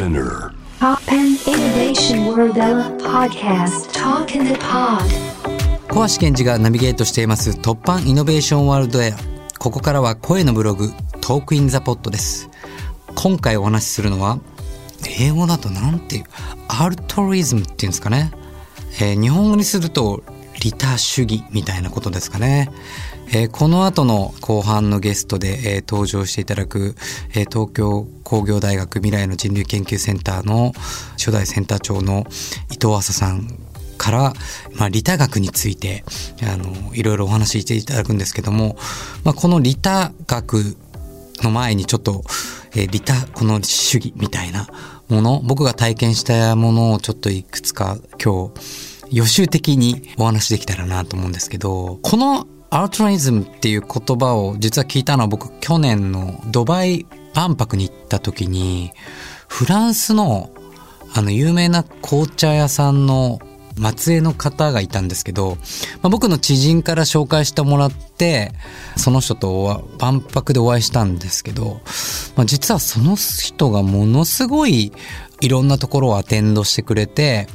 Spinner. Pop and Innovation World Podcast. Talk in the Pod. 小橋健二がナビゲートしています突破イノベーションワールドエア。ここからは声のブログトークインザポットです。今回お話しするのは英語だとなんていうアルトリズムっていうんですかね、えー日本語にすると利他主義みたいなことですかね、えーこの後の後半のゲストで、えー登場していただく、えー東京工業大学未来の人類研究センターの初代センター長の伊藤麻さんから、まあ、利他学についてあのいろいろお話ししていただくんですけども、まあ、この利他学の前にちょっと、えー利他この主義みたいなもの僕が体験したものをちょっといくつか今日予習的にお話できたらなと思うんですけどこのアルトライズムっていう言葉を実は聞いたのは僕去年のドバイ万博に行った時にフランスのあの有名な紅茶屋さんの末裔の方がいたんですけど、まあ、僕の知人から紹介してもらってその人とお万博でお会いしたんですけど、まあ、実はその人がものすごいいろんなところをアテンドしてくれて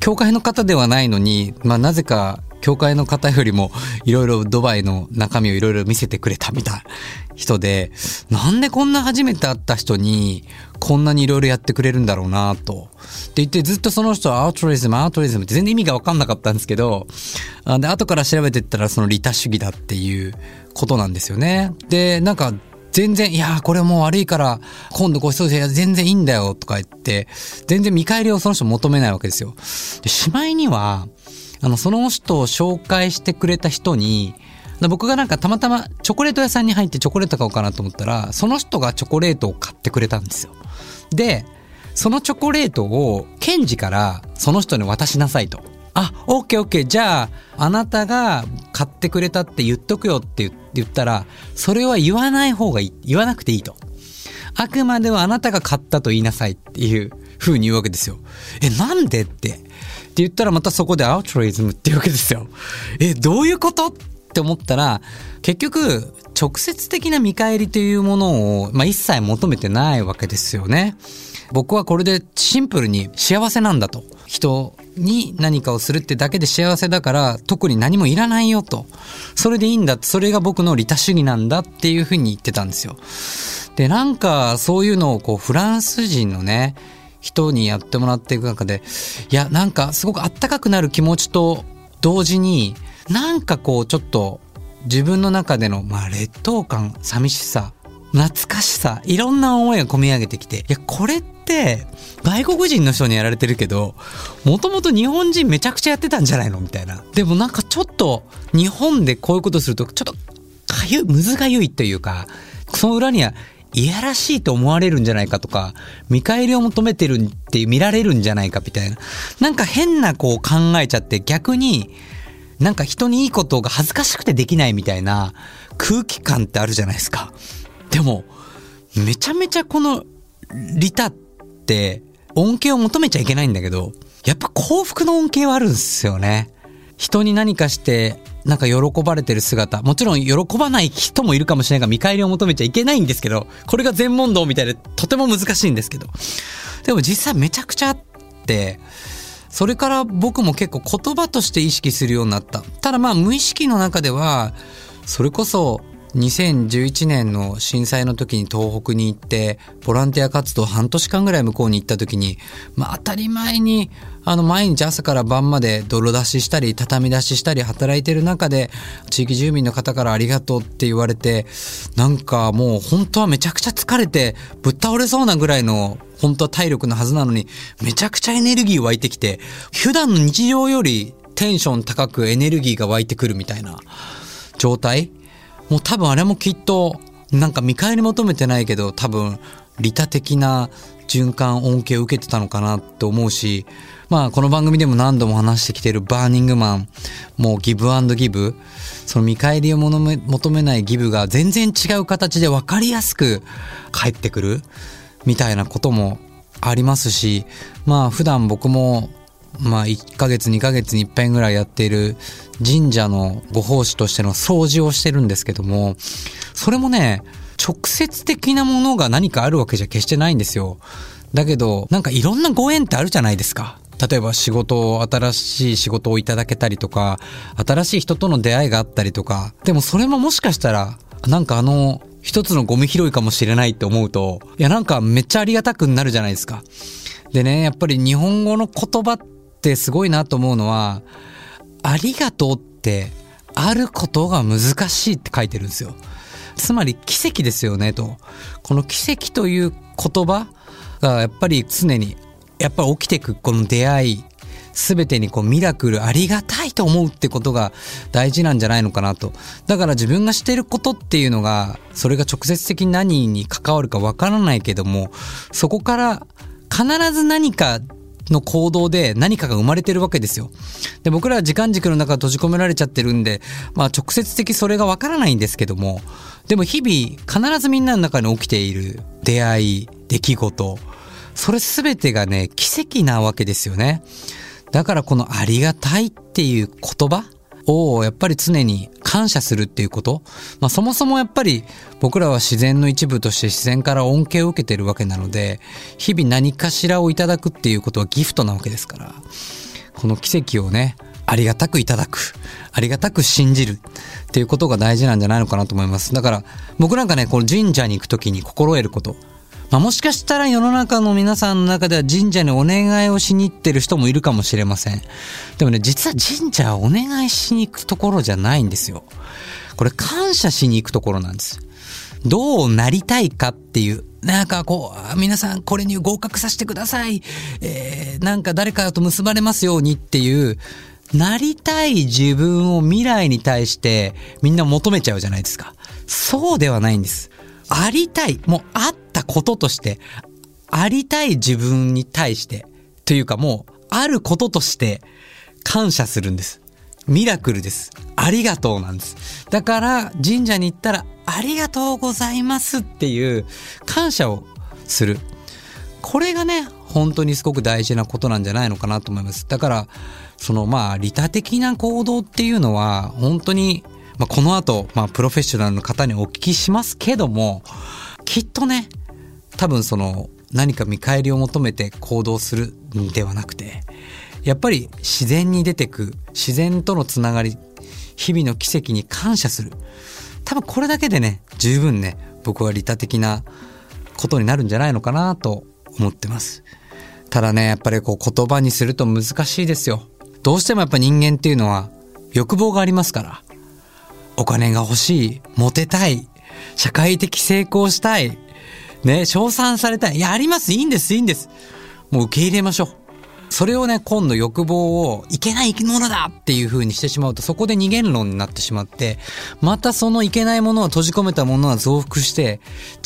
教会の方ではないのに、まあ、なぜか教会の方よりもいろいろドバイの中身をいろいろ見せてくれたみたいな人で、なんでこんな初めて会った人にこんなにいろいろやってくれるんだろうなと。って言ってずっとその人はアウトリズム、アウトリズムって全然意味がわかんなかったんですけど、で、後から調べてったらその利他主義だっていうことなんですよね。で、なんか全然、いやーこれもう悪いから、今度ご馳走で全然いいんだよとか言って、全然見返りをその人求めないわけですよ。で、しまいには、あの、その人を紹介してくれた人に、僕がなんかたまたまチョコレート屋さんに入ってチョコレート買おうかなと思ったら、その人がチョコレートを買ってくれたんですよ。で、そのチョコレートを、ケンジからその人に渡しなさいと。あ、オッケーオッケー。じゃあ、あなたが買ってくれたって言っとくよって言言ったら、それは言わない方がいい。言わなくていいと。あくまではあなたが買ったと言いなさいっていう風に言うわけですよ。え、なんで？って。って言ったらまたそこでアウトリズムって言うわけですよ。え、どういうこと？って思ったら、結局、直接的な見返りというものを、まあ、一切求めてないわけですよね。僕はこれでシンプルに幸せなんだと。人に何かをするってだけで幸せだから特に何もいらないよと。それでいいんだ。それが僕の利他主義なんだっていうふうに言ってたんですよ。で、なんかそういうのをこうフランス人のね、人にやってもらっていく中で、いや、なんかすごくあったかくなる気持ちと同時に、なんかこうちょっと自分の中での、まあ劣等感、寂しさ、懐かしさ、いろんな思いが込み上げてきて、いや、これって、外国人の人にやられてるけど、もともと日本人めちゃくちゃやってたんじゃないの？みたいな。でもなんかちょっと、日本でこういうことすると、ちょっと、かゆい、むずがゆいというか、その裏には、いやらしいと思われるんじゃないかとか、見返りを求めてるって見られるんじゃないかみたいな。なんか変なこう考えちゃって逆に、なんか人にいいことが恥ずかしくてできないみたいな空気感ってあるじゃないですか。でも、めちゃめちゃこの利他って恩恵を求めちゃいけないんだけど、やっぱ幸福の恩恵はあるんですよね。人に何かして、なんか喜ばれてる姿。もちろん喜ばない人もいるかもしれないが、見返りを求めちゃいけないんですけど、これが全問答みたいでとても難しいんですけど。でも実際めちゃくちゃあって、それから僕も結構言葉として意識するようになった。ただまあ無意識の中では、それこそ2011年の震災の時に東北に行って、ボランティア活動半年間ぐらい向こうに行った時に、まあ当たり前に、あの毎日朝から晩まで泥出ししたり、畳出ししたり働いてる中で、地域住民の方からありがとうって言われて、なんかもう本当はめちゃくちゃ疲れて、ぶっ倒れそうなぐらいの本当は体力のはずなのに、めちゃくちゃエネルギー湧いてきて、普段の日常よりテンション高くエネルギーが湧いてくるみたいな状態。もう多分あれもきっと、なんか見返り求めてないけど、多分利他的な循環恩恵を受けてたのかなって思うし、まあこの番組でも何度も話してきてるバーニングマン、もうギブアンドギブ、その見返りを求めないギブが全然違う形で分かりやすく返ってくるみたいなこともありますし、まあ普段僕もまあ1ヶ月2ヶ月に一遍ぐらいやっている神社のご奉仕としての掃除をしてるんですけども、それもね、直接的なものが何かあるわけじゃ決してないんですよ。だけど、なんかいろんなご縁ってあるじゃないですか。例えば仕事を、新しい仕事をいただけたりとか、新しい人との出会いがあったりとか、でもそれももしかしたら、なんかあの、一つのゴミ拾いかもしれないって思うと、いやなんかめっちゃありがたくなるじゃないですか。でね、やっぱり日本語の言葉ってってすごいなと思うのは、ありがとうってあることが難しいって書いてるんですよ。つまり奇跡ですよねと。この奇跡という言葉がやっぱり常にやっぱり起きていくこの出会い全てにこうミラクルありがたいと思うってことが大事なんじゃないのかなと。だから自分がしてることっていうのが、それが直接的に何に関わるかわからないけども、そこから必ず何かの行動で何かが生まれてるわけですよ。で、僕らは時間軸の中閉じ込められちゃってるんで、まあ直接的それがわからないんですけども、でも日々必ずみんなの中に起きている出会い、出来事、それ全てがね、奇跡なわけですよね。だからこのありがたいっていう言葉をやっぱり常に感謝するっていうこと。まあそもそもやっぱり僕らは自然の一部として自然から恩恵を受けてるわけなので、日々何かしらをいただくっていうことはギフトなわけですから、この奇跡をね、ありがたくいただく。ありがたく信じるっていうことが大事なんじゃないのかなと思います。だから僕なんかね、この神社に行くときに心得ること。まあ、もしかしたら世の中の皆さんの中では神社にお願いをしに行ってる人もいるかもしれません。でもね、実は神社はお願いしに行くところじゃないんですよ。これ感謝しに行くところなんです。どうなりたいかっていう。なんかこう、皆さんこれに合格させてください。えー、なんか誰かと結ばれますようにっていう、なりたい自分を未来に対してみんな求めちゃうじゃないですか。そうではないんです。ありたい、もうあったこととして、ありたい自分に対して、というかもう、あることとして感謝するんです。ミラクルです。ありがとうなんです。だから神社に行ったら、ありがとうございますっていう感謝をする。これがね、本当にすごく大事なことなんじゃないのかなと思います。だから、そのまあ、利他的な行動っていうのは、本当にまあ、この後、まあ、プロフェッショナルの方にお聞きしますけども、きっとね、多分その、何か見返りを求めて行動するんではなくて、やっぱり自然に出てく、自然とのつながり、日々の奇跡に感謝する。多分これだけでね、十分ね、僕は利他的なことになるんじゃないのかなと思ってます。ただね、やっぱりこう言葉にすると難しいですよ。どうしてもやっぱ人間っていうのは欲望がありますから。お金が欲しい、モテたい、社会的成功したい、ね、称賛されたい。いや、あります。いいんです、いいんです。もう受け入れましょう。それをね、今度欲望をいけない生き物だっていう風にしてしまうと、そこで二元論になってしまって、またそのいけないものを閉じ込めたものは増幅して、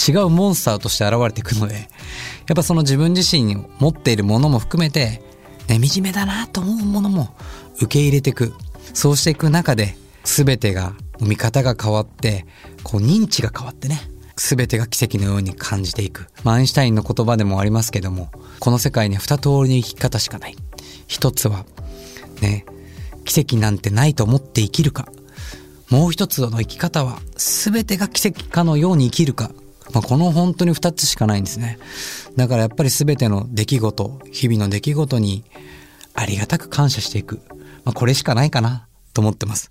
違うモンスターとして現れていくので、やっぱその自分自身に持っているものも含めて、ね、惨めだなと思うものも受け入れていく。そうしていく中で、全てが見方が変わって、こう認知が変わってね、全てが奇跡のように感じていく。まあ、アインシュタインの言葉でもありますけども、この世界に二通りの生き方しかない。一つは、ね、奇跡なんてないと思って生きるか。もう一つの生き方は、全てが奇跡かのように生きるか。まあ、この本当に二つしかないんですね。だからやっぱり全ての出来事、日々の出来事にありがたく感謝していく。まあ、これしかないかなと思ってます。